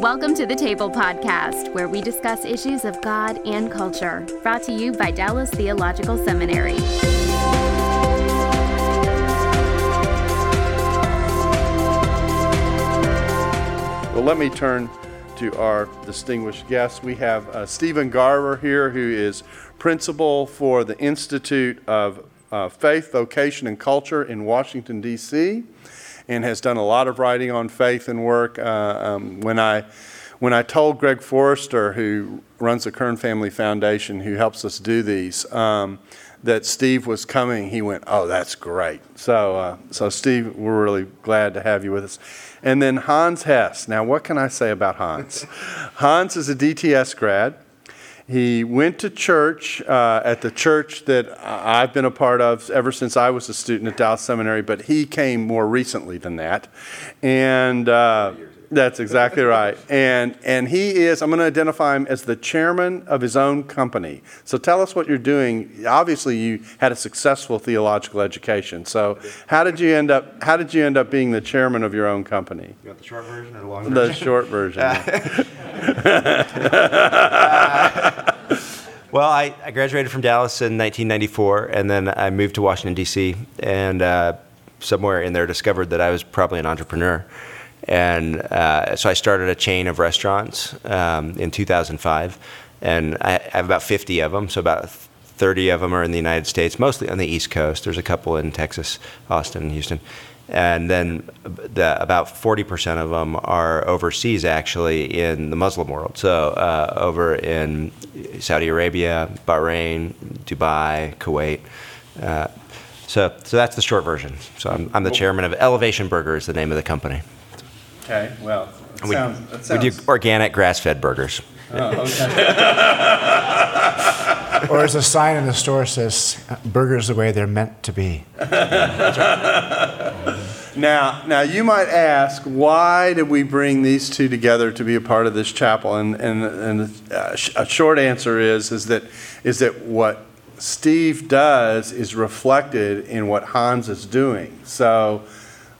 Welcome to the Table Podcast, where we discuss issues of God and culture. Brought to you by Dallas Theological Seminary. Well, let me turn to our distinguished guests. We have uh, Stephen Garber here, who is principal for the Institute of uh, Faith, Vocation, and Culture in Washington, D.C and has done a lot of writing on faith and work. Uh, um, when I when I told Greg Forrester, who runs the Kern Family Foundation, who helps us do these, um, that Steve was coming, he went, "Oh, that's great." So, uh, so Steve, we're really glad to have you with us. And then Hans Hess. Now, what can I say about Hans? Hans is a DTS grad. He went to church uh, at the church that I've been a part of ever since I was a student at Dallas Seminary, but he came more recently than that. And uh, that's exactly right. And, and he is, I'm going to identify him as the chairman of his own company. So tell us what you're doing. Obviously, you had a successful theological education. So how did you end up, how did you end up being the chairman of your own company? You want the short version or the long version? The short version. well, I, I, graduated from Dallas in 1994, and then I moved to Washington, D.C., and uh, somewhere in there discovered that I was probably an entrepreneur. And uh, so I started a chain of restaurants um, in 2005, and I have about 50 of them. So about 30 of them are in the United States, mostly on the East Coast. There's a couple in Texas, Austin, Houston. And then the, about 40% of them are overseas, actually, in the Muslim world. So uh, over in Saudi Arabia, Bahrain, Dubai, Kuwait. Uh, so, so that's the short version. So I'm, I'm the chairman of Elevation Burger is the name of the company. Okay, well, we, sounds, sounds... we do organic grass-fed burgers. Oh, okay. or as a sign in the store says, burgers the way they're meant to be. now, now you might ask, why did we bring these two together to be a part of this chapel? And, and, and uh, a short answer is, is, that, is that what Steve does is reflected in what Hans is doing. So,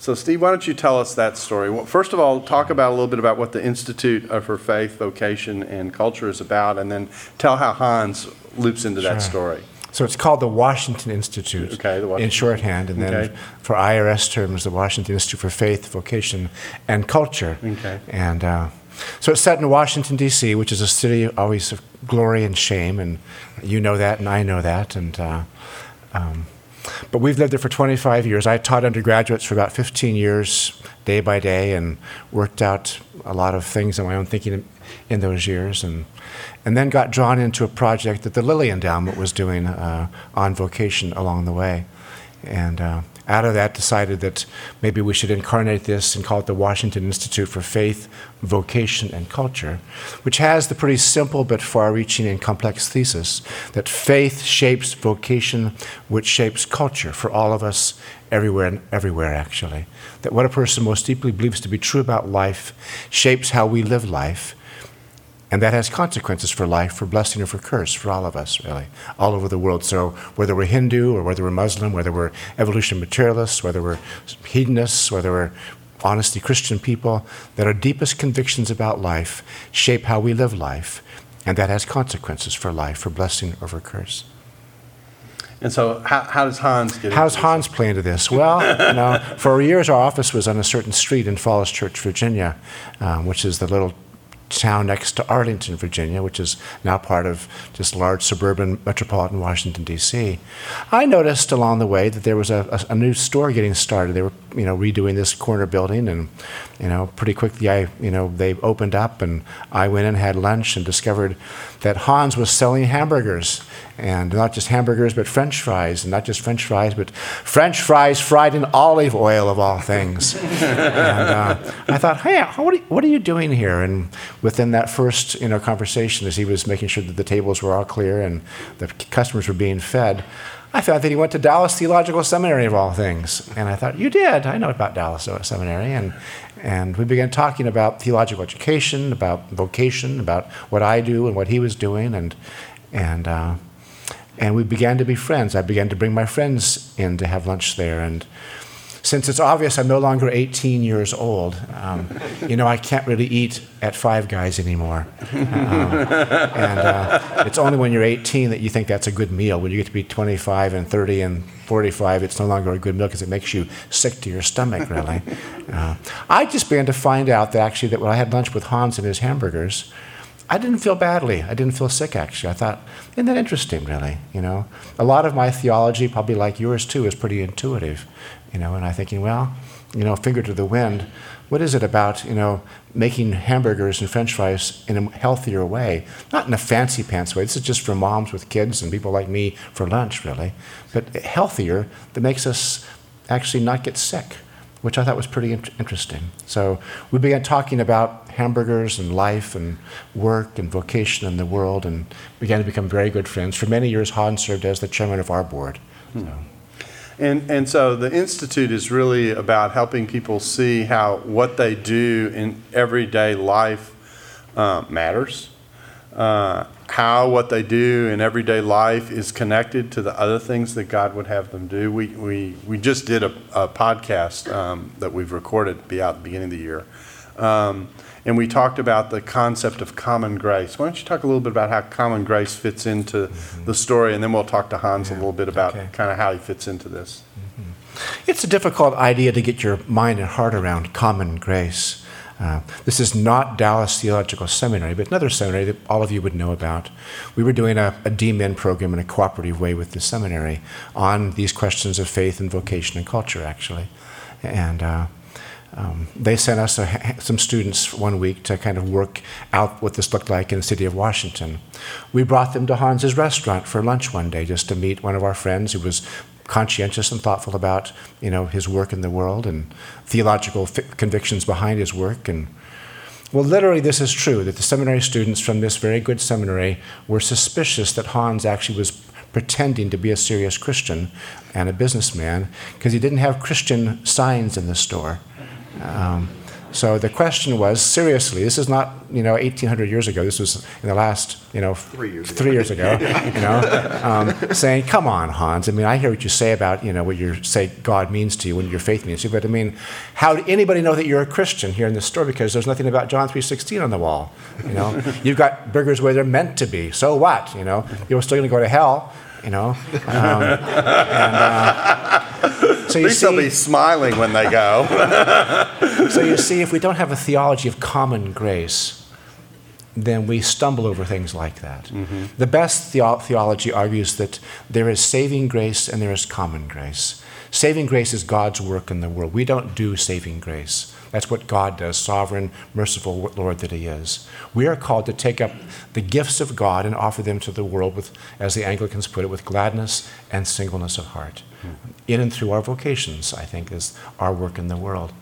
so, Steve, why don't you tell us that story? Well, first of all, talk about a little bit about what the Institute of Her Faith, Vocation, and Culture is about, and then tell how Hans loops into sure. that story. So it's called the Washington Institute okay, the Washington. in shorthand, and then okay. for IRS terms, the Washington Institute for Faith, Vocation, and Culture. Okay. And uh, so it's set in Washington D.C., which is a city always of glory and shame, and you know that, and I know that, and. Uh, um, but we've lived there for 25 years. I taught undergraduates for about 15 years, day by day, and worked out a lot of things in my own thinking in those years. And, and then got drawn into a project that the Lilly Endowment was doing uh, on vocation along the way. And uh, out of that decided that maybe we should incarnate this and call it the Washington Institute for Faith, Vocation, and Culture, which has the pretty simple but far reaching and complex thesis that faith shapes vocation, which shapes culture for all of us everywhere and everywhere, actually. That what a person most deeply believes to be true about life shapes how we live life and that has consequences for life, for blessing or for curse, for all of us, really, all over the world. So, whether we're Hindu or whether we're Muslim, whether we're evolution materialists, whether we're hedonists, whether we're honesty Christian people, that our deepest convictions about life shape how we live life, and that has consequences for life, for blessing or for curse. And so, how, how does Hans get? How's Hans play into this? Well, you know, for years our office was on a certain street in Falls Church, Virginia, um, which is the little town next to Arlington, Virginia, which is now part of just large suburban metropolitan Washington, D.C. I noticed along the way that there was a, a, a, new store getting started. They were, you know, redoing this corner building, and you know, pretty quickly, I, you know, they opened up, and I went in, had lunch, and discovered that Hans was selling hamburgers, and not just hamburgers, but French fries, and not just French fries, but French fries fried in olive oil of all things. and uh, I thought, hey, what are, you, what are you doing here? And within that first, you know, conversation, as he was making sure that the tables were all clear and the customers were being fed. I thought that he went to Dallas Theological Seminary of all things. And I thought, you did. I know about Dallas Seminary. And, and we began talking about theological education, about vocation, about what I do and what he was doing. And, and, uh, and we began to be friends. I began to bring my friends in to have lunch there. And since it's obvious I'm no longer 18 years old, um, you know, I can't really eat at Five Guys anymore. Um, and uh, it's only when you're 18 that you think that's a good meal. When you get to be 25 and 30 and 45, it's no longer a good meal because it makes you sick to your stomach, really. Uh, I just began to find out that actually that when I had lunch with Hans and his hamburgers, I didn't feel badly. I didn't feel sick, actually. I thought, isn't that interesting, really? You know, a lot of my theology, probably like yours too, is pretty intuitive. You know, and I'm thinking, well, you know, finger to the wind. What is it about, you know, making hamburgers and French fries in a healthier way? Not in a fancy pants way. This is just for moms with kids and people like me for lunch, really. But healthier that makes us actually not get sick which I thought was pretty in- interesting. So we began talking about hamburgers and life and work and vocation in the world and began to become very good friends. For many years, Hans served as the chairman of our board. So. And, and so the Institute is really about helping people see how what they do in everyday life uh, matters. Uh, how what they do in everyday life is connected to the other things that God would have them do. We, we, we just did a, a podcast um, that we've recorded, be out at the beginning of the year. Um, and we talked about the concept of common grace. Why don't you talk a little bit about how common grace fits into mm-hmm. the story, and then we'll talk to Hans yeah. a little bit about okay. kind of how he fits into this. Mm-hmm. It's a difficult idea to get your mind and heart around common grace. Uh, this is not Dallas Theological Seminary, but another seminary that all of you would know about. We were doing a, a DMin program in a cooperative way with the seminary on these questions of faith and vocation and culture, actually. And uh, um, they sent us a, some students one week to kind of work out what this looked like in the city of Washington. We brought them to Hans's restaurant for lunch one day just to meet one of our friends who was conscientious and thoughtful about you know his work in the world and theological convictions behind his work and well literally this is true that the seminary students from this very good seminary were suspicious that Hans actually was pretending to be a serious Christian and a businessman because he didn't have Christian signs in the store. Um, so the question was, seriously, this is not, you know, 1,800 years ago. This was in the last, you know, three years three ago, years ago you know, um, saying, come on, Hans. I mean, I hear what you say about, you know, what you say God means to you and your faith means to you, but I mean, how did anybody know that you're a Christian here in this store? Because there's nothing about John 3.16 on the wall, you know. You've got burgers where they're meant to be. So what, you know? You're still going to go to hell, you know. Um, and, uh, so you At least see, they'll be smiling when they go. so you see, if we don't have a theology of common grace, then we stumble over things like that. Mm-hmm. The best the- theology argues that there is saving grace and there is common grace. Saving grace is God's work in the world. We don't do saving grace. That's what God does, sovereign, merciful Lord that He is. We are called to take up the gifts of God and offer them to the world with, as the Anglicans put it, with gladness and singleness of heart. Mm-hmm. In and through our vocations, I think, is our work in the world.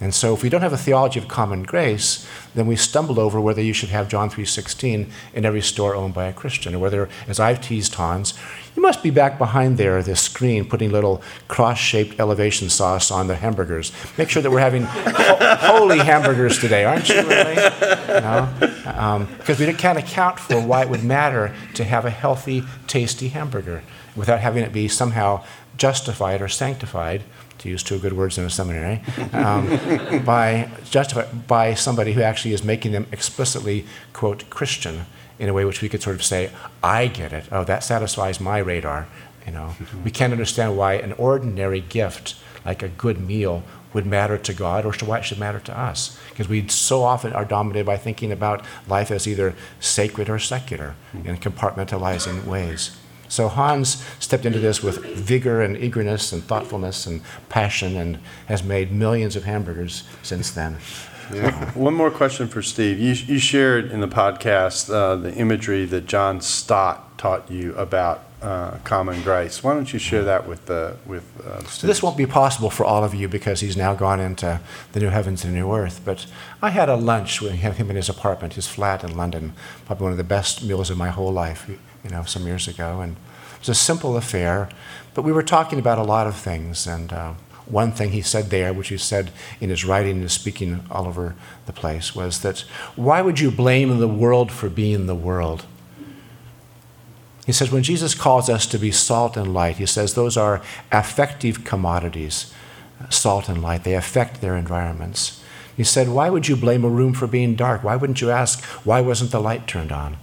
And so if we don't have a theology of common grace, then we stumble over whether you should have John 3.16 in every store owned by a Christian, or whether, as I've teased Hans, you must be back behind there, this screen, putting little cross-shaped elevation sauce on the hamburgers. Make sure that we're having ho- holy hamburgers today, aren't you, really? Because um, we can't account for why it would matter to have a healthy, tasty hamburger without having it be somehow justified or sanctified to use two good words in a seminary, um, by, justified by somebody who actually is making them explicitly, quote, Christian, in a way which we could sort of say, I get it. Oh, that satisfies my radar. You know, we can't understand why an ordinary gift, like a good meal, would matter to God or why it should matter to us. Because we so often are dominated by thinking about life as either sacred or secular in compartmentalizing ways. So Hans stepped into this with vigor and eagerness and thoughtfulness and passion and has made millions of hamburgers since then. Yeah. One more question for Steve. You, you shared in the podcast uh, the imagery that John Stott taught you about uh, common grace. Why don't you share that with the with uh, so this won't be possible for all of you because he's now gone into the new heavens and new earth. But I had a lunch with him in his apartment, his flat in London, probably one of the best meals of my whole life you know, some years ago. And it was a simple affair, but we were talking about a lot of things. And uh, one thing he said there, which he said in his writing and speaking all over the place, was that why would you blame the world for being the world? He says, when Jesus calls us to be salt and light, he says those are affective commodities. salt and light. They affect their environments. He said, Why would you blame a room for being dark? Why wouldn't you ask, Why wasn't the light turned on?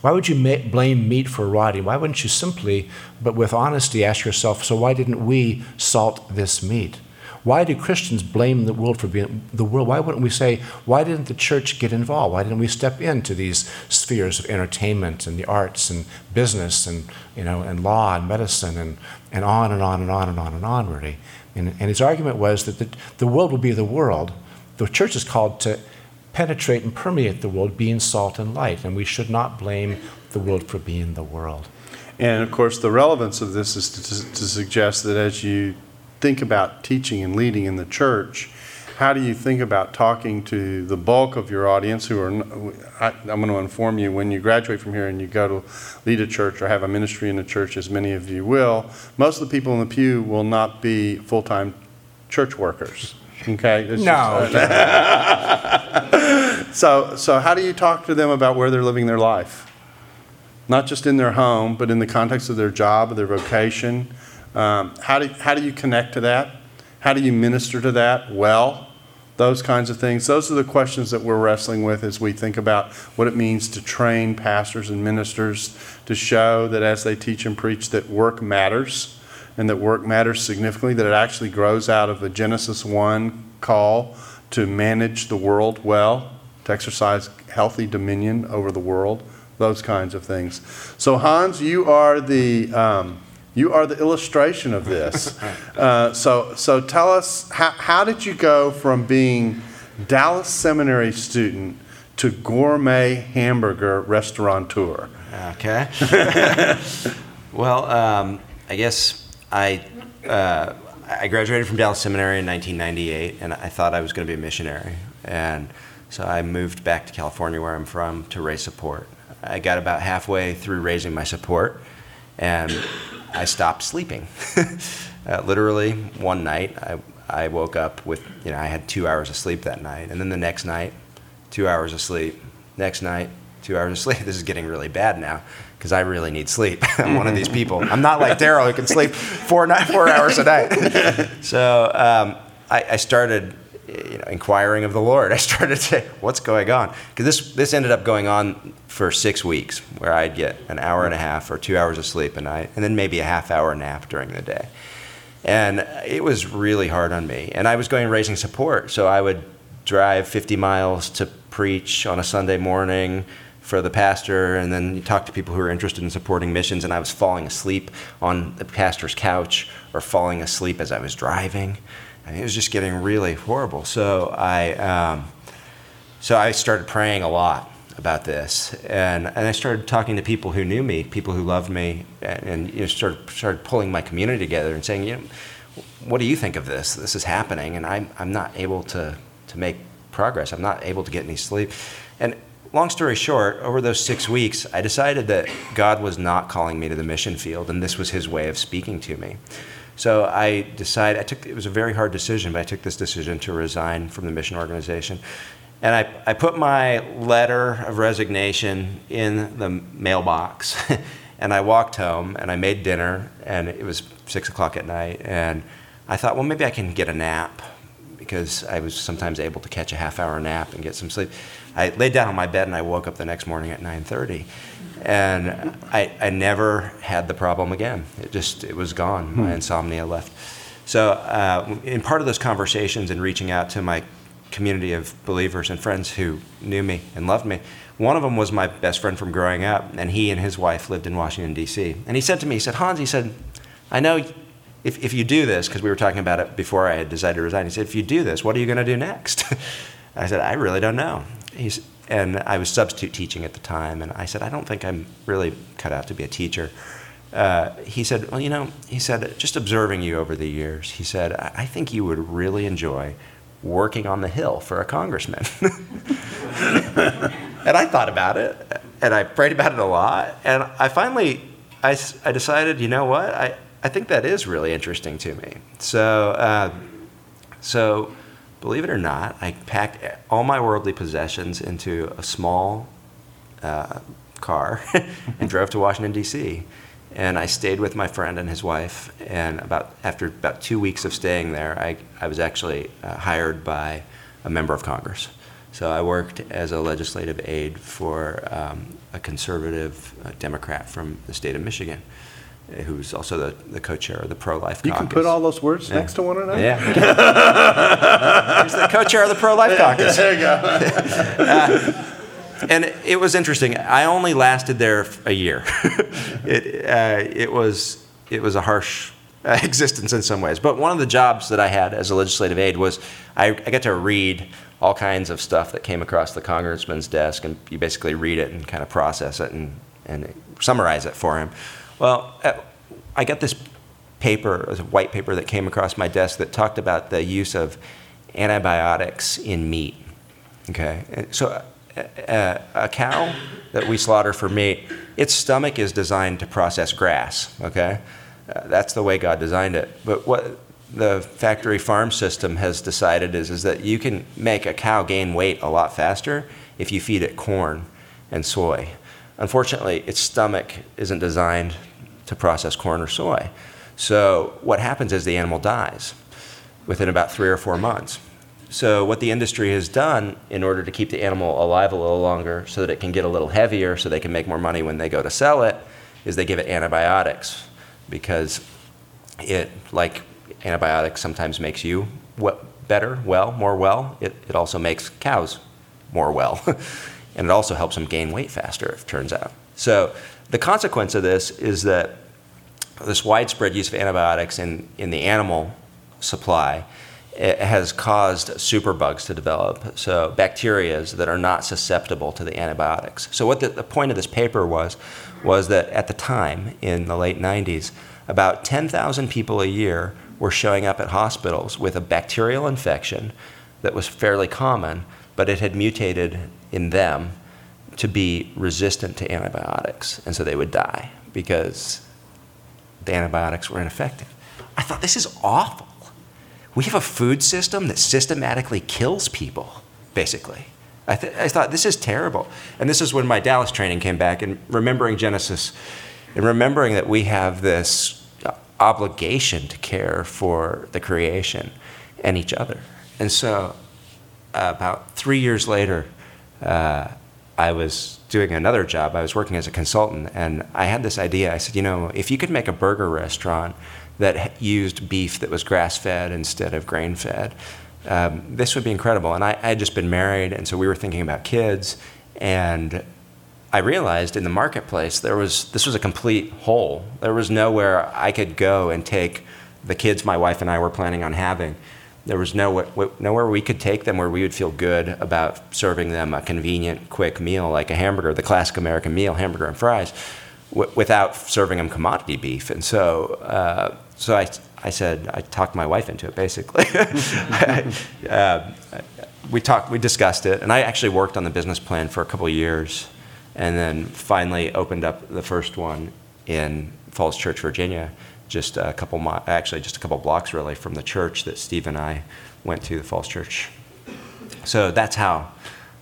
Why would you ma- blame meat for rotting? Why wouldn't you simply, but with honesty, ask yourself, So why didn't we salt this meat? Why do Christians blame the world for being the world? Why wouldn't we say, why didn't the church get involved? Why didn't we step into these spheres of entertainment and the arts and business and you know and law and medicine and, and on and on and on and on and on really? And, and his argument was that the, the world will be the world. The church is called to penetrate and permeate the world, being salt and light, and we should not blame the world for being the world. And of course, the relevance of this is to, to suggest that as you think about teaching and leading in the church, how do you think about talking to the bulk of your audience who are, I, am going to inform you when you graduate from here and you go to lead a church or have a ministry in a church, as many of you will, most of the people in the pew will not be full time church workers. Okay? It's no. Just, uh, so, so, how do you talk to them about where they're living their life? Not just in their home, but in the context of their job, their vocation. Um, how, do, how do you connect to that? How do you minister to that well? Those kinds of things. Those are the questions that we're wrestling with as we think about what it means to train pastors and ministers to show that as they teach and preach that work matters and that work matters significantly, that it actually grows out of a Genesis 1 call to manage the world well, to exercise healthy dominion over the world, those kinds of things. So, Hans, you are the. Um, you are the illustration of this. Uh, so, so tell us, how, how did you go from being Dallas Seminary student to gourmet hamburger restaurateur? Okay. well, um, I guess I, uh, I graduated from Dallas Seminary in 1998, and I thought I was going to be a missionary. And so I moved back to California, where I'm from, to raise support. I got about halfway through raising my support, and I stopped sleeping. uh, literally, one night, I, I woke up with, you know, I had two hours of sleep that night. And then the next night, two hours of sleep. Next night, two hours of sleep. This is getting really bad now because I really need sleep. I'm one of these people. I'm not like Darrell who can sleep four, four hours a night. so um, I, I started you know, inquiring of the Lord. I started to say, what's going on? Because this, this ended up going on for six weeks, where I'd get an hour and a half or two hours of sleep a night, and then maybe a half hour nap during the day. And it was really hard on me. And I was going raising support, so I would drive 50 miles to preach on a Sunday morning for the pastor, and then you talk to people who are interested in supporting missions, and I was falling asleep on the pastor's couch or falling asleep as I was driving. And it was just getting really horrible. So I, um, so I started praying a lot about this, and, and I started talking to people who knew me, people who loved me, and, and you know, started started pulling my community together and saying, you know, what do you think of this? This is happening, and I'm I'm not able to to make progress. I'm not able to get any sleep, and long story short, over those six weeks, I decided that God was not calling me to the mission field, and this was His way of speaking to me. So I decided, I took, it was a very hard decision, but I took this decision to resign from the mission organization. And I, I put my letter of resignation in the mailbox. and I walked home and I made dinner, and it was six o'clock at night. And I thought, well, maybe I can get a nap because I was sometimes able to catch a half hour nap and get some sleep. I laid down on my bed and I woke up the next morning at 9:30 and I, I never had the problem again. It just it was gone. Hmm. My insomnia left. So uh, in part of those conversations and reaching out to my community of believers and friends who knew me and loved me, one of them was my best friend from growing up, and he and his wife lived in Washington D.C. And he said to me, he said, Hans, he said, I know if, if you do this, because we were talking about it before I had decided to resign, he said, if you do this, what are you going to do next? I said, I really don't know. He's, and I was substitute teaching at the time, and I said, I don't think I'm really cut out to be a teacher. Uh, he said, Well, you know, he said, just observing you over the years, he said, I think you would really enjoy working on the Hill for a congressman. and I thought about it, and I prayed about it a lot, and I finally, I, I decided, you know what, I, I think that is really interesting to me. So, uh, so believe it or not, I packed all my worldly possessions into a small uh, car and drove to Washington, D.C. And I stayed with my friend and his wife. And about after about two weeks of staying there, I, I was actually uh, hired by a member of Congress. So I worked as a legislative aide for um, a conservative uh, Democrat from the state of Michigan, who's also the, the co-chair of the pro-life You caucus. can put all those words next to one another? Yeah. He's the co-chair of the pro-life caucus. There you go. and it was interesting. I only lasted there a year. it, uh, it was it was a harsh uh, existence in some ways. But one of the jobs that I had as a legislative aide was I, I got to read all kinds of stuff that came across the congressman's desk, and you basically read it and kind of process it and, and summarize it for him. Well, uh, I got this paper, a white paper that came across my desk that talked about the use of antibiotics in meat. Okay, so uh, a cow that we slaughter for meat, its stomach is designed to process grass. Okay, uh, that's the way God designed it. But what the factory farm system has decided is, is that you can make a cow gain weight a lot faster if you feed it corn and soy. Unfortunately, its stomach isn't designed to process corn or soy. So what happens is the animal dies within about three or four months. So what the industry has done in order to keep the animal alive a little longer so that it can get a little heavier so they can make more money when they go to sell it is they give it antibiotics because it like antibiotics sometimes makes you what better, well, more well. It, it also makes cows more well. and it also helps them gain weight faster, it turns out. So the consequence of this is that this widespread use of antibiotics in, in the animal supply has caused superbugs to develop, so bacteria that are not susceptible to the antibiotics. So what the, the point of this paper was, was that at the time, in the late 90s, about 10,000 people a year were showing up at hospitals with a bacterial infection that was fairly common, but it had mutated in them to be resistant to antibiotics. And so they would die because the antibiotics were ineffective. I thought, this is awful. We have a food system that systematically kills people, basically. I, th- I thought, this is terrible. And this is when my Dallas training came back and remembering Genesis and remembering that we have this obligation to care for the creation and each other. And so, uh, about three years later, uh, I was doing another job. I was working as a consultant, and I had this idea. I said, you know, if you could make a burger restaurant that used beef that was grass fed instead of grain fed, um, this would be incredible. And I, I had just been married, and so we were thinking about kids. And I realized in the marketplace there was this was a complete hole. There was nowhere I could go and take the kids my wife and I were planning on having. There was no, nowhere we could take them where we would feel good about serving them a convenient, quick meal like a hamburger, the classic American meal, hamburger and fries, w- without serving them commodity beef. And so, uh, so I, I said, I talked my wife into it basically. uh, we talked, we discussed it, and I actually worked on the business plan for a couple years and then finally opened up the first one in Falls Church, Virginia, just a couple mi- actually just a couple blocks really from the church that Steve and I went to, the Falls Church. So that's how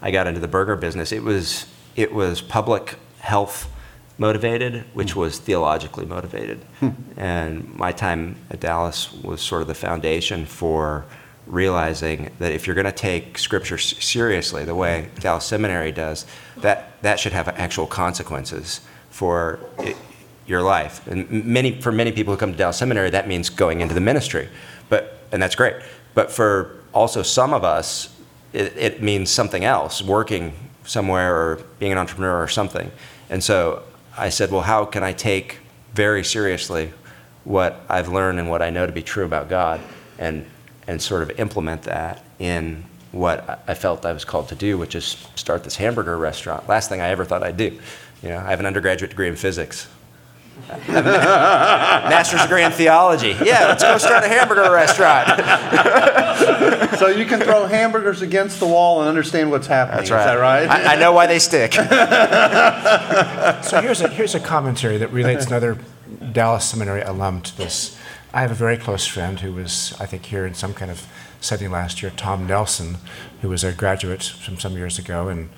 I got into the burger business. It was it was public health motivated, which was theologically motivated, hmm. and my time at Dallas was sort of the foundation for realizing that if you're going to take scripture seriously the way Dallas Seminary does, that, that should have actual consequences for your life. And many, for many people who come to Dallas Seminary, that means going into the ministry, but, and that's great. But for also some of us, it, it means something else, working somewhere or being an entrepreneur or something. And so I said, well, how can I take very seriously what I've learned and what I know to be true about God and and sort of implement that in what I felt I was called to do, which is start this hamburger restaurant. Last thing I ever thought I'd do. You know, I have an undergraduate degree in physics. master's degree in theology. Yeah, let's go start a hamburger restaurant. so you can throw hamburgers against the wall and understand what's happening. That's right. Is that right? I, I know why they stick. so here's a, here's a commentary that relates another Dallas Seminary alum to this. I have a very close friend who was, I think, here in some kind of setting last year, Tom Nelson, who was a graduate from some years ago and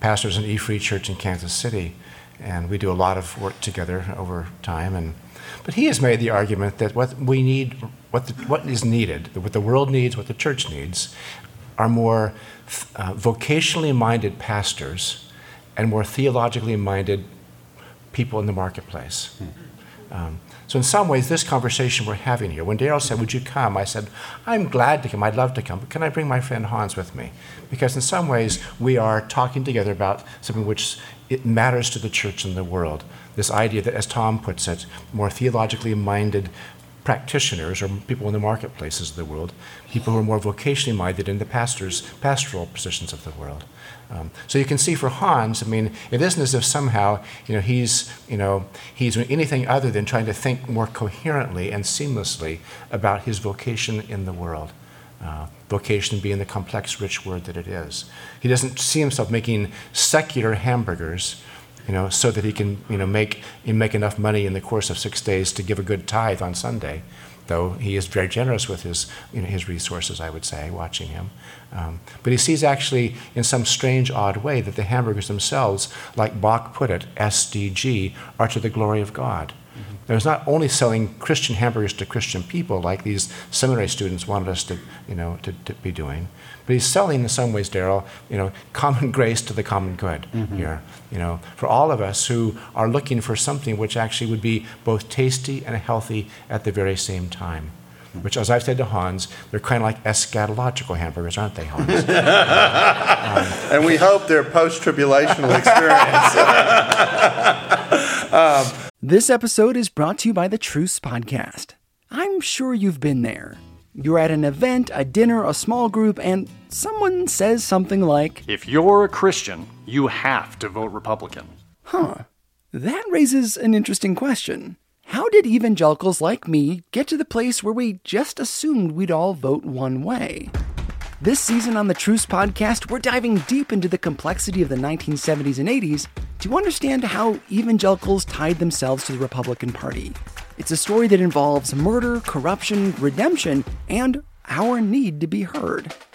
pastors an E Free Church in Kansas City. And we do a lot of work together over time. And but he has made the argument that what we need, what the, what is needed, what the world needs, what the church needs, are more uh, vocationally minded pastors and more theologically minded people in the marketplace. Hmm. Um, so, in some ways, this conversation we're having here, when Darrell said, Would you come? I said, I'm glad to come. I'd love to come. But can I bring my friend Hans with me? Because, in some ways, we are talking together about something which it matters to the church and the world. This idea that, as Tom puts it, more theologically minded practitioners or people in the marketplaces of the world, people who are more vocationally minded in the pastors, pastoral positions of the world. Um, so you can see for Hans, I mean, it isn't as if somehow you know he's you know he's doing anything other than trying to think more coherently and seamlessly about his vocation in the world. Uh, vocation being the complex, rich word that it is. He doesn't see himself making secular hamburgers, you know, so that he can you know make make enough money in the course of six days to give a good tithe on Sunday though he is very generous with his, you know, his resources, I would say, watching him. Um, but he sees actually, in some strange, odd way, that the hamburgers themselves, like Bach put it, SDG, are to the glory of God. Mm-hmm. There's not only selling Christian hamburgers to Christian people, like these seminary students wanted us to, you know, to, to be doing, but he's selling, in some ways, Darrell, you know, common grace to the common good mm-hmm. here. You know, for all of us who are looking for something which actually would be both tasty and healthy at the very same time. Mm-hmm. Which, as I've said to Hans, they're kind of like eschatological hamburgers, aren't they, Hans? um, and we hope they're post-tribulational experience. um, this episode is brought to you by the Truce Podcast. I'm sure you've been there you're at an event, a dinner, a small group, and someone says something like, If you're a Christian, you have to vote Republican. Huh. That raises an interesting question. How did evangelicals like me get to the place where we just assumed we'd all vote one way? This season on the Truce podcast, we're diving deep into the complexity of the 1970s and 80s to understand how evangelicals tied themselves to the Republican Party. It's a story that involves murder, corruption, redemption, and our need to be heard.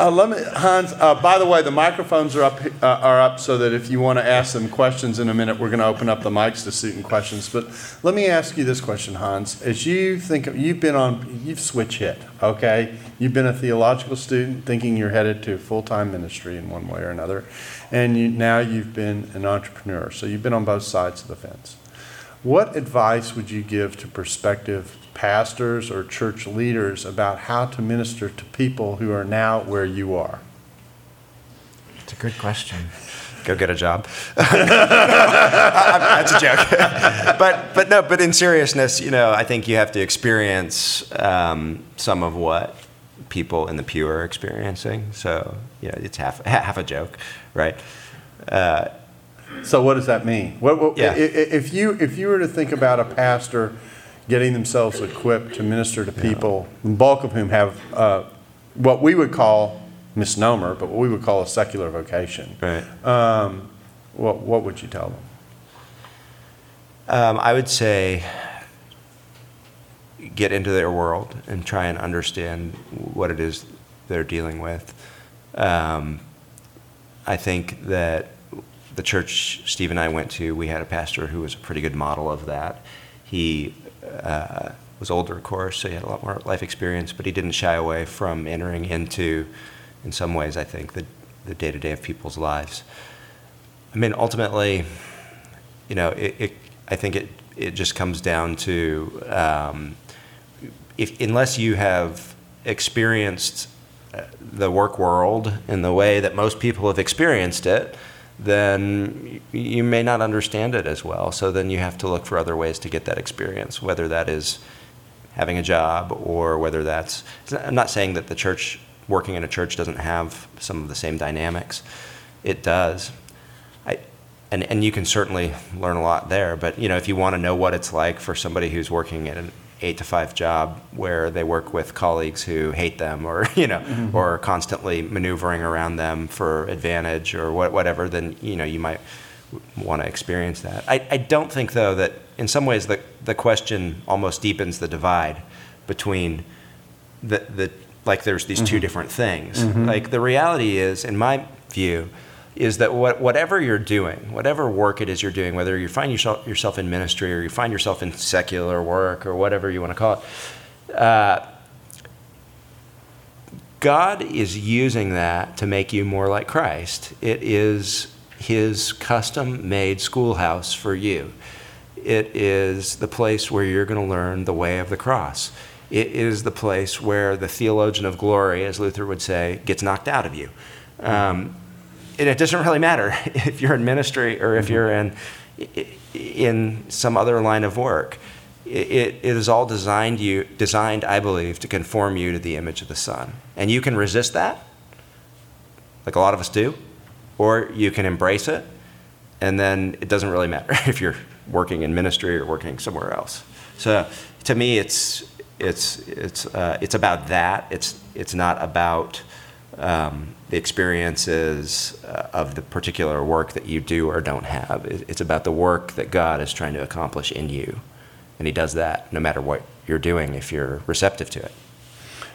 Uh, let me, Hans. Uh, by the way, the microphones are up uh, are up so that if you want to ask them questions in a minute, we're going to open up the mics to student questions. But let me ask you this question, Hans. As you think you've been on, you've switch hit. Okay, you've been a theological student, thinking you're headed to full time ministry in one way or another, and you, now you've been an entrepreneur. So you've been on both sides of the fence. What advice would you give to prospective pastors or church leaders about how to minister to people who are now where you are? It's a good question. Go get a job. That's a joke. but but no. But in seriousness, you know, I think you have to experience um, some of what people in the pew are experiencing. So you know, it's half half a joke, right? Uh, so what does that mean? What, what, yeah. If you if you were to think about a pastor getting themselves equipped to minister to people, the bulk of whom have uh, what we would call misnomer, but what we would call a secular vocation. Right. Um, what, what would you tell them? Um, I would say get into their world and try and understand what it is they're dealing with. Um, I think that the church Steve and I went to, we had a pastor who was a pretty good model of that. He uh, was older, of course, so he had a lot more life experience, but he didn't shy away from entering into, in some ways, I think, the, day-to-day of people's lives. I mean, ultimately, you know, it, it I think it, it just comes down to um, if, unless you have experienced uh, the work world in the way that most people have experienced it, then you may not understand it as well. So then you have to look for other ways to get that experience, whether that is having a job or whether that's. I'm not saying that the church, working in a church, doesn't have some of the same dynamics. It does. I, and, and you can certainly learn a lot there. But you know, if you want to know what it's like for somebody who's working in, eight to five job where they work with colleagues who hate them or you know mm-hmm. or constantly maneuvering around them for advantage or what, whatever then you know you might want to experience that I, I don't think though that in some ways the, the question almost deepens the divide between the, the like there's these mm-hmm. two different things mm-hmm. like the reality is in my view is that what, whatever you're doing, whatever work it is you're doing, whether you find yourself, yourself in ministry or you find yourself in secular work or whatever you want to call it, uh, God is using that to make you more like Christ. It is His custom made schoolhouse for you. It is the place where you're going to learn the way of the cross. It is the place where the theologian of glory, as Luther would say, gets knocked out of you. Um, it doesn't really matter if you're in ministry or if mm-hmm. you're in in some other line of work. It, it is all designed you designed, I believe, to conform you to the image of the Son, and you can resist that, like a lot of us do, or you can embrace it, and then it doesn't really matter if you're working in ministry or working somewhere else. So, to me, it's it's it's uh, it's about that. It's it's not about um, the experiences uh, of the particular work that you do or don't have. It's about the work that God is trying to accomplish in you. And He does that no matter what you're doing if you're receptive to it.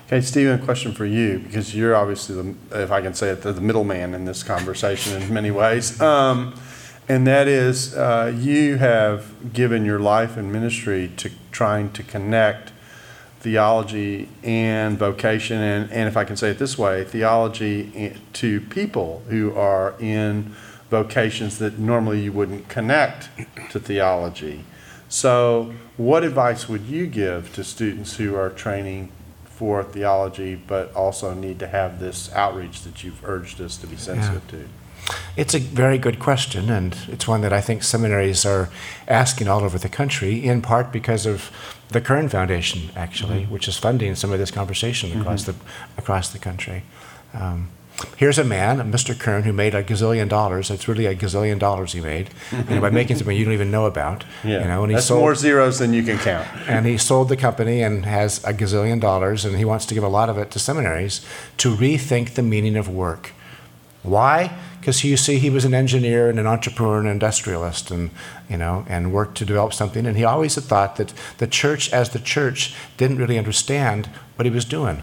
Okay, Stephen, a question for you because you're obviously, the, if I can say it, the middleman in this conversation in many ways. Um, and that is, uh, you have given your life and ministry to trying to connect theology and vocation, and, and if I can say it this way, theology to people who are in vocations that normally you wouldn't connect to theology. So, what advice would you give to students who are training for theology but also need to have this outreach that you've urged us to be sensitive yeah. to? It's a very good question, and it's one that I think seminaries are asking all over the country, in part because of the Kern Foundation, actually, mm-hmm. which is funding some of this conversation mm-hmm. across the across the country. Um, here's a man, Mr. Kern, who made a gazillion dollars. It's really a gazillion dollars he made you know, by making something you don't even know about. Yeah, you know, and he that's sold, more zeros than you can count. And he sold the company and has a gazillion dollars, and he wants to give a lot of it to seminaries to rethink the meaning of work. Why? Because you see he was an engineer and an entrepreneur and an industrialist and you know and worked to develop something. And he always had thought that the church as the church didn't really understand what he was doing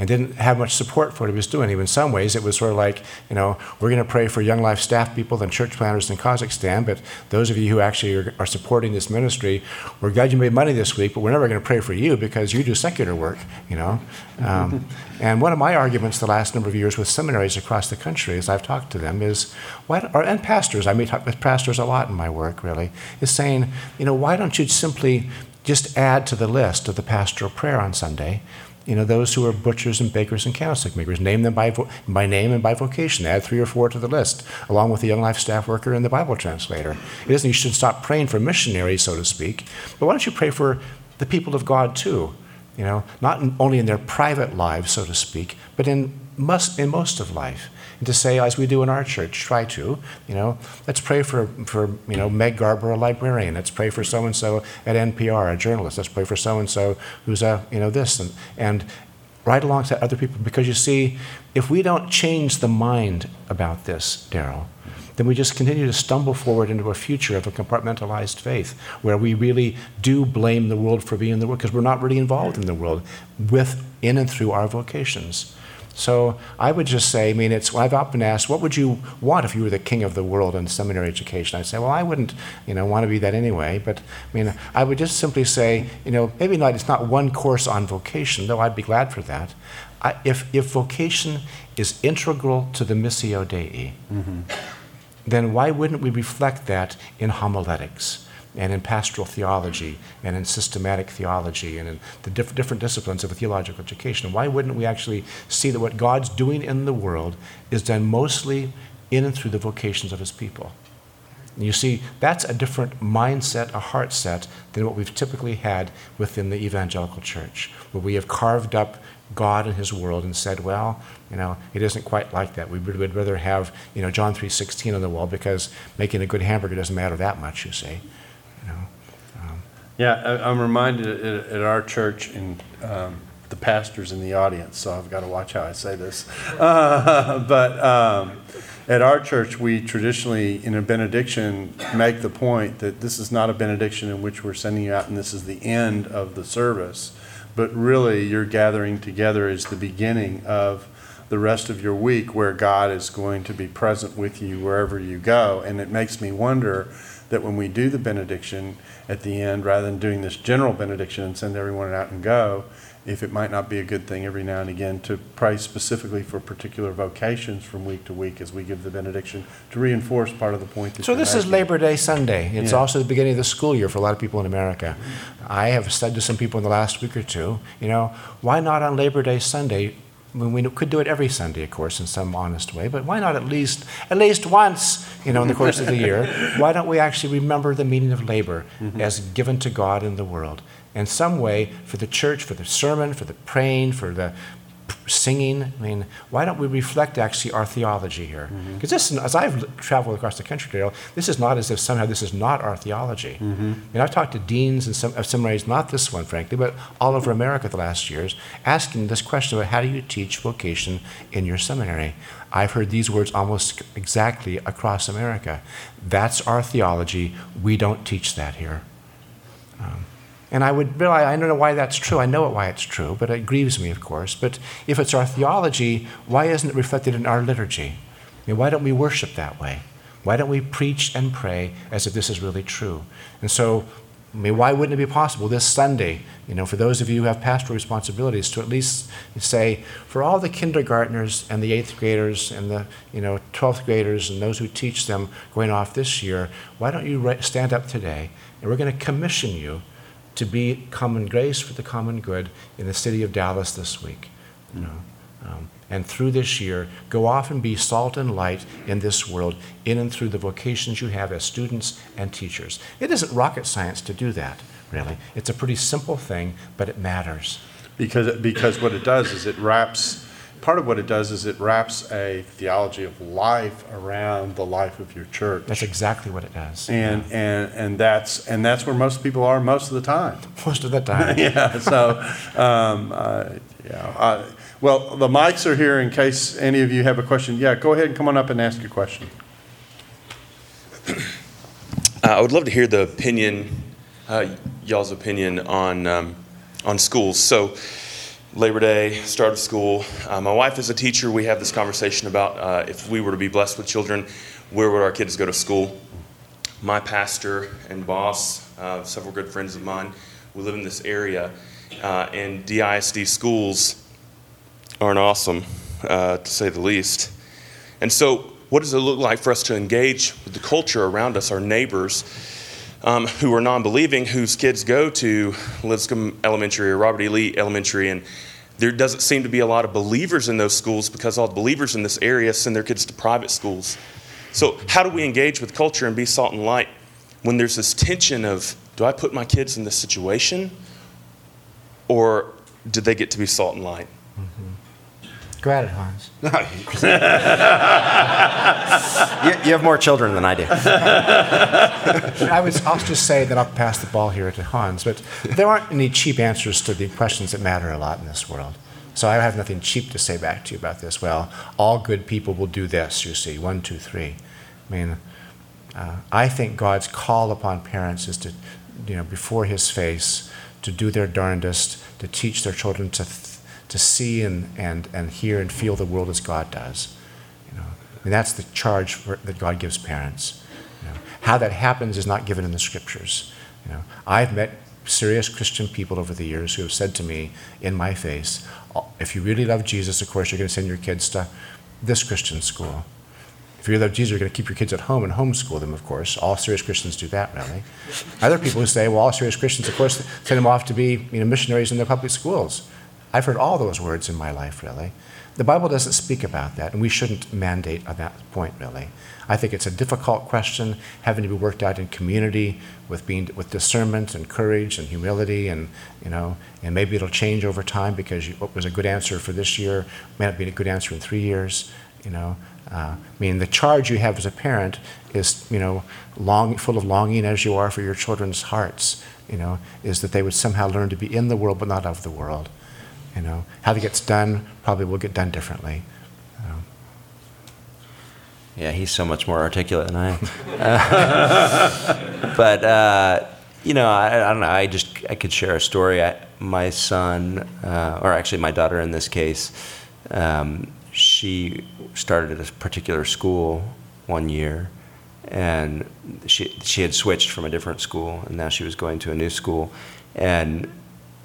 and didn't have much support for what he was doing. Even in some ways, it was sort of like, you know, we're going to pray for Young Life staff people and church planters in Kazakhstan, but those of you who actually are, are supporting this ministry, we're glad you made money this week, but we're never going to pray for you because you do secular work, you know. Um, and one of my arguments the last number of years with seminaries across the country, as I've talked to them, is why, or, and pastors, I meet with pastors a lot in my work, really, is saying, you know, why don't you simply just add to the list of the pastoral prayer on Sunday you know, those who are butchers and bakers and candlestick makers. Name them by, vo- by name and by vocation. Add three or four to the list, along with the Young Life staff worker and the Bible translator. It isn't you should stop praying for missionaries, so to speak, but why don't you pray for the people of God too? You know, not in, only in their private lives, so to speak, but in, must, in most of life and to say, as we do in our church, try to, you know, let's pray for, for you know, Meg Garber, a librarian. Let's pray for so and so at NPR, a journalist. Let's pray for so and so who's a, you know, this. And, and right alongside other people, because you see, if we don't change the mind about this, Darrell, then we just continue to stumble forward into a future of a compartmentalized faith where we really do blame the world for being in the world because we're not really involved in the world with, in and through our vocations. So I would just say, I mean, it's, I've often asked, what would you want if you were the king of the world in seminary education? I'd say, well, I wouldn't, you know, want to be that anyway. But I mean, I would just simply say, you know, maybe not, it's not one course on vocation, though I'd be glad for that. I, if, if vocation is integral to the Missio Dei, mm-hmm. then why wouldn't we reflect that in homiletics? And in pastoral theology and in systematic theology and in the diff- different disciplines of theological education. Why wouldn't we actually see that what God's doing in the world is done mostly in and through the vocations of his people? And you see, that's a different mindset, a heart set, than what we've typically had within the evangelical church, where we have carved up God and His world and said, well, you know, it isn't quite like that. We would rather have, you know, John 3.16 on the wall because making a good hamburger doesn't matter that much, you see. Yeah, I, I'm reminded at, at our church, and um, the pastor's in the audience, so I've got to watch how I say this. Uh, but um, at our church, we traditionally, in a benediction, make the point that this is not a benediction in which we're sending you out and this is the end of the service, but really your gathering together is the beginning of the rest of your week where God is going to be present with you wherever you go. And it makes me wonder that when we do the benediction at the end, rather than doing this general benediction and send everyone out and go, if it might not be a good thing every now and again to pray specifically for particular vocations from week to week as we give the benediction to reinforce part of the point that So this is. Labor Day Sunday. It's Yeah. also the beginning of the school year for a lot of people in America. I have said to some people in the last week or two, you know, why not on Labor Day Sunday? I mean, we could do it every Sunday, of course, in some honest way, but why not at least at least once, you know, in the course of the year? Why don't we actually remember the meaning of labor mm-hmm. as given to God in the world? In some way, for the church, for the sermon, for the praying, for the singing. I mean, why don't we reflect actually our theology here? Mm-hmm. Because this, is- as I've traveled across the country, Darrell, this is not as if somehow this is not our theology. Mm-hmm. I mean, I've talked to deans and some, of seminaries, not this one, frankly, but all over America the last years, asking this question about how do you teach vocation in your seminary? I've heard these words almost exactly across America. That's our theology. We don't teach that here. Um, And I would realize, I don't know why that's true. I know why it's true, but it grieves me, of course. But if it's our theology, why isn't it reflected in our liturgy? I mean, why don't we worship that way? Why don't we preach and pray as if this is really true? And so, I mean, why wouldn't it be possible this Sunday, you know, for those of you who have pastoral responsibilities, to at least say, for all the kindergartners and the eighth graders and the, you know, 12th graders and those who teach them going off this year, why don't you stand up today and we're going to commission you to be common grace for the common good in the city of Dallas this week. You know, um, and through this year, go off and be salt and light in this world, in and through the vocations you have as students and teachers. It isn't rocket science to do that, really. It's a pretty simple thing, but it matters. Because, because what it does is it wraps, part of what it does is it wraps a theology of life around the life of your church. That's exactly what it does. And, and, and that's, and that's where most people are most of the time. Most of the time. Yeah, so, um, uh, yeah, uh, well, the mics are here in case any of you have a question. Yeah, go ahead and come on up and ask your question. Uh, I would love to hear the opinion, uh, y'all's opinion on um, on schools. So, Labor Day, start of school. Uh, my wife is a teacher. We have this conversation about uh, if we were to be blessed with children, where would our kids go to school? My pastor and boss, uh, several good friends of mine, we live in this area, uh, and DISD schools aren't awesome, uh, to say the least. And so, what does it look like for us to engage with the culture around us, our neighbors um, who are non believing, whose kids go to Lipscomb Elementary or Robert E. Lee Elementary? And there doesn't seem to be a lot of believers in those schools because all the believers in this area send their kids to private schools. So, how do we engage with culture and be salt and light when there's this tension of do I put my kids in this situation or do they get to be salt and light? Go at it, Hans. You, you have more children than I do. I was, I'll just say that I'll pass the ball here to Hans, but there aren't any cheap answers to the questions that matter a lot in this world. So I have nothing cheap to say back to you about this. Well, all good people will do this, you see, one, two, three. I mean, uh, I think God's call upon parents is to, you know, before His face, to do their darndest to teach their children to, th- to see and, and, and hear and feel the world as God does. You know, and that's the charge for, that God gives parents. You know, how that happens is not given in the scriptures. You know, I've met serious Christian people over the years who have said to me in my face, "Oh, if you really love Jesus, of course, you're going to send your kids to this Christian school. If you really love Jesus, you're going to keep your kids at home and homeschool them, of course. All serious Christians do that, really. Other people who say, well, all serious Christians, of course, send them off to be you know, missionaries in their public schools. I've heard all those words in my life, really. The Bible doesn't speak about that, and we shouldn't mandate on that point, really. I think it's a difficult question having to be worked out in community with being with discernment and courage and humility, and you know, and maybe it'll change over time because you, what was a good answer for this year may not be a good answer in three years. You know, Uh, I mean, the charge you have as a parent is, you know, long, full of longing as you are for your children's hearts, you know, is that they would somehow learn to be in the world but not of the world. You know, how it gets done probably will get done differently. Yeah, he's so much more articulate than I am. Uh, but uh, you know, I, I, don't know. I just I could share a story. I, my son, uh, or actually my daughter in this case, um, she started at a particular school one year, and she she had switched from a different school, and now she was going to a new school, and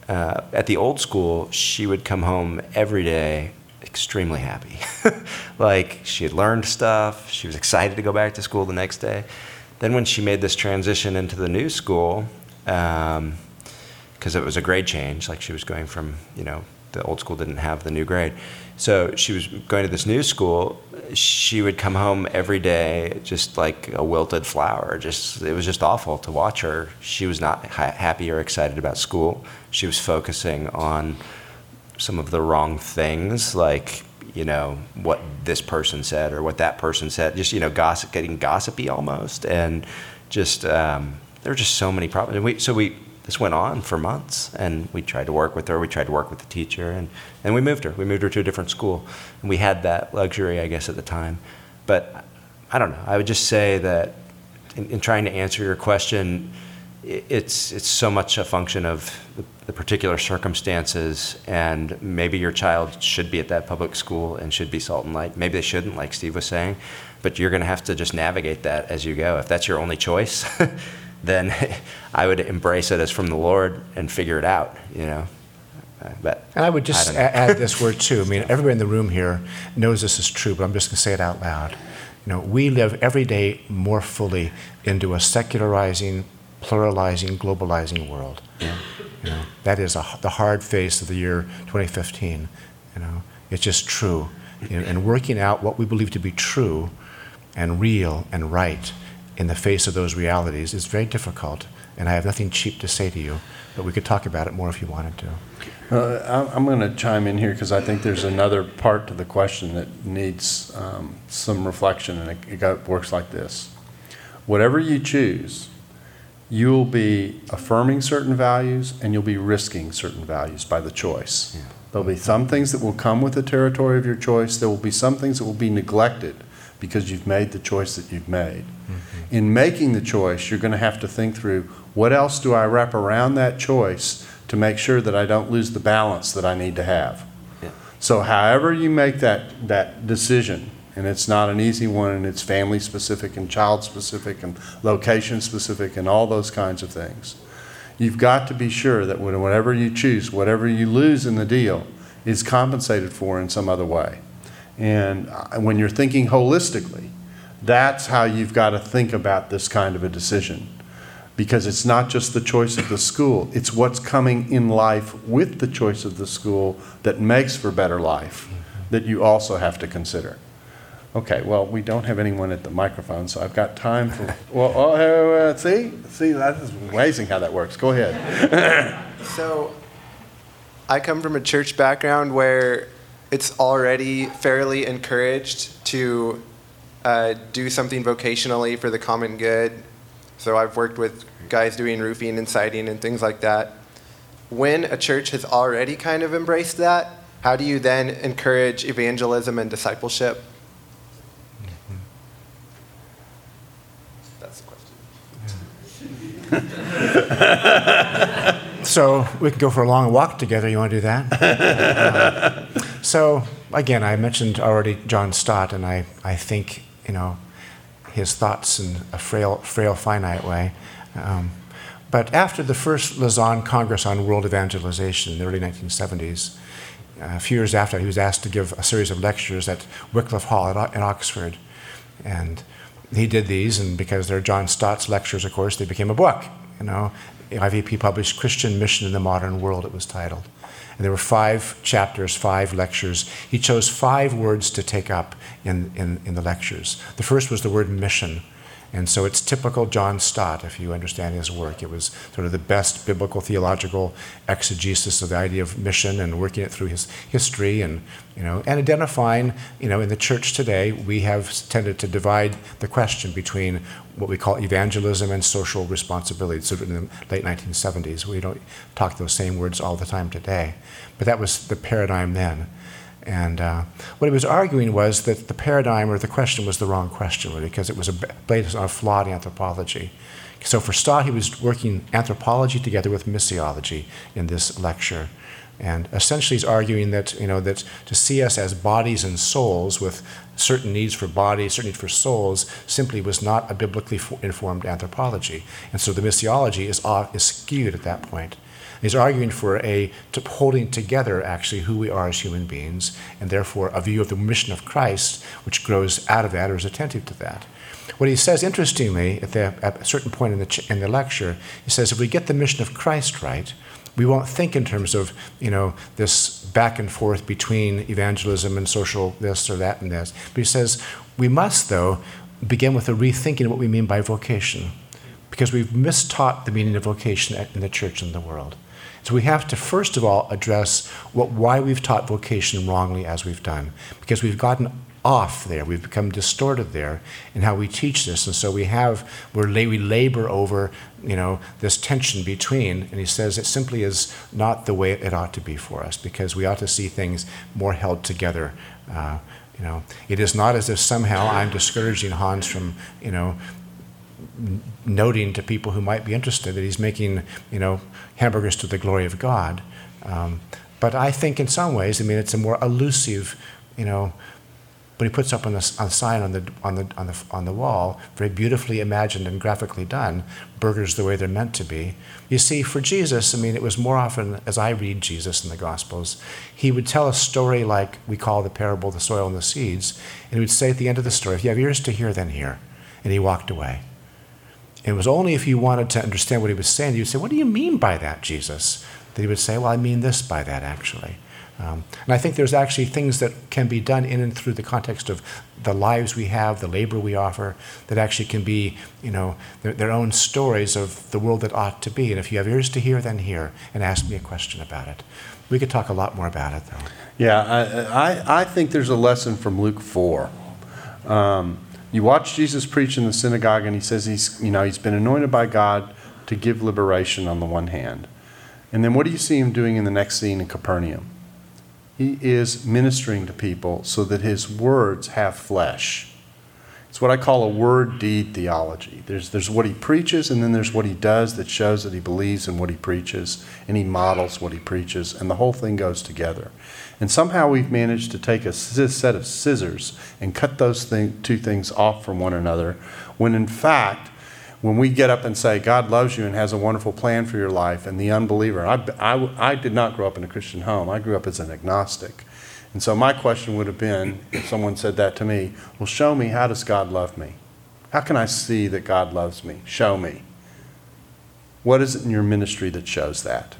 uh, at the old school, she would come home every day extremely happy. like she had learned stuff, she was excited to go back to school the next day. Then when she made this transition into the new school, because um, it was a grade change, like she was going from, you know, the old school didn't have the new grade. So she was going to this new school. She would come home every day just like a wilted flower. Just it was just awful to watch her. She was not ha- happy or excited about school. She was focusing on some of the wrong things, like you know what this person said or what that person said. Just you know, gossip, getting gossipy almost, and just um, there were just so many problems. And we, so we this went on for months, and we tried to work with her. We tried to work with the teacher, and and we moved her. We moved her to a different school, and we had that luxury, I guess, at the time. But I don't know. I would just say that in, in trying to answer your question it's it's so much a function of the, the, particular circumstances, and maybe your child should be at that public school and should be salt and light. Maybe they shouldn't, like Steve was saying, but you're going to have to just navigate that as you go. If that's your only choice, then I would embrace it as from the Lord and figure it out. You know. Uh, but and I would just I add this word too. I mean, everybody in the room here knows this is true, but I'm just going to say it out loud. You know, we live every day more fully into a secularizing, pluralizing, globalizing world. Yeah. You know, that is a, the hard face of the year 2015. You know, it's just true. You know, and working out what we believe to be true and real and right in the face of those realities is very difficult. And I have nothing cheap to say to you, but we could talk about it more if you wanted to. Uh, I'm going to chime in here because I think there's another part to the question that needs um, some reflection, and it, it works like this. Whatever you choose, you'll be affirming certain values and you'll be risking certain values by the choice. Yeah. There'll be some things that will come with the territory of your choice. There will be some things that will be neglected because you've made the choice that you've made. Mm-hmm. In making the choice, you're going to have to think through what else do I wrap around that choice to make sure that I don't lose the balance that I need to have. Yeah. So, however you make that, that decision, and it's not an easy one, and it's family specific and child specific and location specific and all those kinds of things. You've got to be sure that whatever you choose, whatever you lose in the deal, is compensated for in some other way. And uh, when you're thinking holistically, that's how you've got to think about this kind of a decision. Because it's not just the choice of the school, it's what's coming in life with the choice of the school that makes for better life that you also have to consider. Okay, well, we don't have anyone at the microphone, so I've got time for, well, oh, uh, see, see, that is amazing how that works. Go ahead. so, I come from a church background where it's already fairly encouraged to uh, do something vocationally for the common good. So, I've worked with guys doing roofing and siding and things like that. When a church has already kind of embraced that, how do you then encourage evangelism and discipleship? so we can go for a long walk together. You want to do that? uh, so again, I mentioned already John Stott, and I, I think you know his thoughts in a frail, frail, finite way. Um, but after the first Lausanne Congress on World Evangelization in the early 1970s, a few years after, he was asked to give a series of lectures at Wycliffe Hall in Oxford, and he did these, and because they're John Stott's lectures, of course, they became a book. You know, IVP published Christian Mission in the Modern World, it was titled. And there were five chapters, five lectures. He chose five words to take up in, in, in the lectures. The first was the word mission. And so it's typical John Stott, if you understand his work. It was sort of the best biblical theological exegesis of the idea of mission and working it through his history and, you know, and identifying, you know, in the church today, we have tended to divide the question between what we call evangelism and social responsibility. So in the late 1970s, we don't talk those same words all the time today. But that was the paradigm then. And uh, what he was arguing was that the paradigm or the question was the wrong question, really, because it was based on a flawed anthropology. So for Stott, he was working anthropology together with missiology in this lecture. And essentially, he's arguing that, you know, that to see us as bodies and souls with certain needs for bodies, certain needs for souls, simply was not a biblically informed anthropology. And so the missiology is, off, is skewed at that point. He's arguing for a holding together actually who we are as human beings, and therefore a view of the mission of Christ, which grows out of that or is attentive to that. What he says, interestingly, at, the, at a certain point in the, in the lecture, he says, if we get the mission of Christ right, we won't think in terms of you know this back and forth between evangelism and social this or that and this. But he says we must though begin with a rethinking of what we mean by vocation, because we've mistaught the meaning of vocation in the church and the world. So we have to first of all address what, why we've taught vocation wrongly as we've done, because we've gotten off there. We've become distorted there in how we teach this, and so we have we're, we labor over you know this tension between. And he says it simply is not the way it ought to be for us, because we ought to see things more held together. Uh, you know, it is not as if somehow I'm discouraging Hans from you know noting to people who might be interested that he's making, you know, hamburgers to the glory of God. Um, but I think in some ways, I mean, it's a more elusive, you know, but he puts up on the on sign on the, on, the, on, the, on the wall, very beautifully imagined and graphically done, burgers the way they're meant to be. You see, for Jesus, I mean, it was more often, as I read Jesus in the Gospels, he would tell a story like we call the parable the soil and the seeds, and he would say at the end of the story, if you have ears to hear, then hear. And he walked away. It was only if you wanted to understand what he was saying, you'd say, What do you mean by that, Jesus? That he would say, Well, I mean this by that, actually. Um, and I think there's actually things that can be done in and through the context of the lives we have, the labor we offer, that actually can be, you know, their, their, own stories of the world that ought to be. And if you have ears to hear, then hear and ask me a question about it. We could talk a lot more about it, though. Yeah, I, I, I think there's a lesson from Luke 4. Um, you watch Jesus preach in the synagogue, and he says he's, you know, he's been anointed by God to give liberation on the one hand. And then what do you see him doing in the next scene in Capernaum? He is ministering to people so that his words have flesh. It's what I call a word deed theology. There's, there's what he preaches, and then there's what he does that shows that he believes in what he preaches, and he models what he preaches, and the whole thing goes together. And somehow we've managed to take a set of scissors and cut those thing, two things off from one another, when in fact, when we get up and say, God loves you and has a wonderful plan for your life, and the unbeliever, I, I, I did not grow up in a Christian home, I grew up as an agnostic. And so my question would have been if someone said that to me, well, show me how does God love me? How can I see that God loves me? Show me. What is it in your ministry that shows that?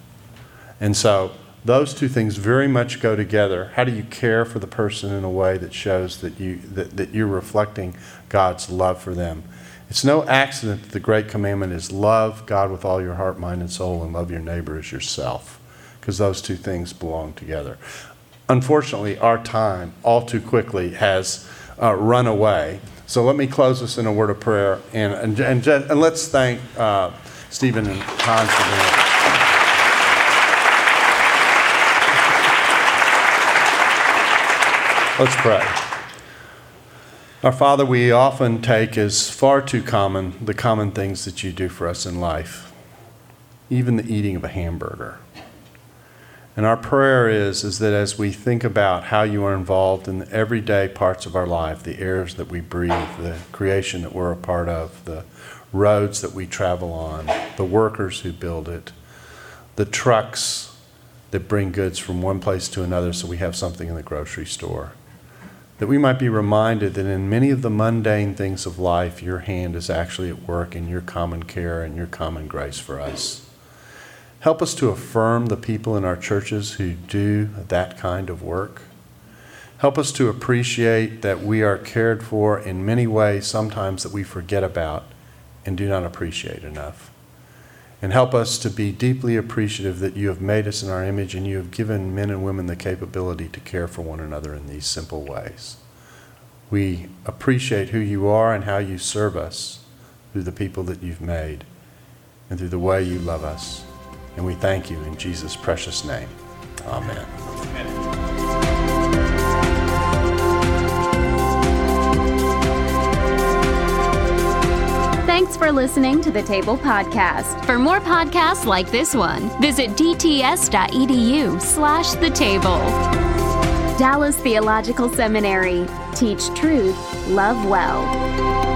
And so those two things very much go together. How do you care for the person in a way that shows that, you, that, that you're reflecting God's love for them? It's no accident that the great commandment is love God with all your heart, mind, and soul, and love your neighbor as yourself, because those two things belong together unfortunately, our time all too quickly has uh, run away. So let me close this in a word of prayer and, and, and, and let's thank uh, Stephen and Hans for being. Let's pray. Our Father, we often take as far too common the common things that you do for us in life, even the eating of a hamburger. And our prayer is, is that as we think about how you are involved in the everyday parts of our life, the airs that we breathe, the creation that we're a part of, the roads that we travel on, the workers who build it, the trucks that bring goods from one place to another so we have something in the grocery store. That we might be reminded that in many of the mundane things of life, your hand is actually at work in your common care and your common grace for us. Help us to affirm the people in our churches who do that kind of work. Help us to appreciate that we are cared for in many ways, sometimes that we forget about and do not appreciate enough. And help us to be deeply appreciative that you have made us in our image and you have given men and women the capability to care for one another in these simple ways. We appreciate who you are and how you serve us through the people that you've made and through the way you love us. And we thank you in Jesus' precious name. Amen. Amen. Thanks for listening to the Table Podcast. For more podcasts like this one, visit dts.edu slash the table. Dallas Theological Seminary. Teach truth, love well.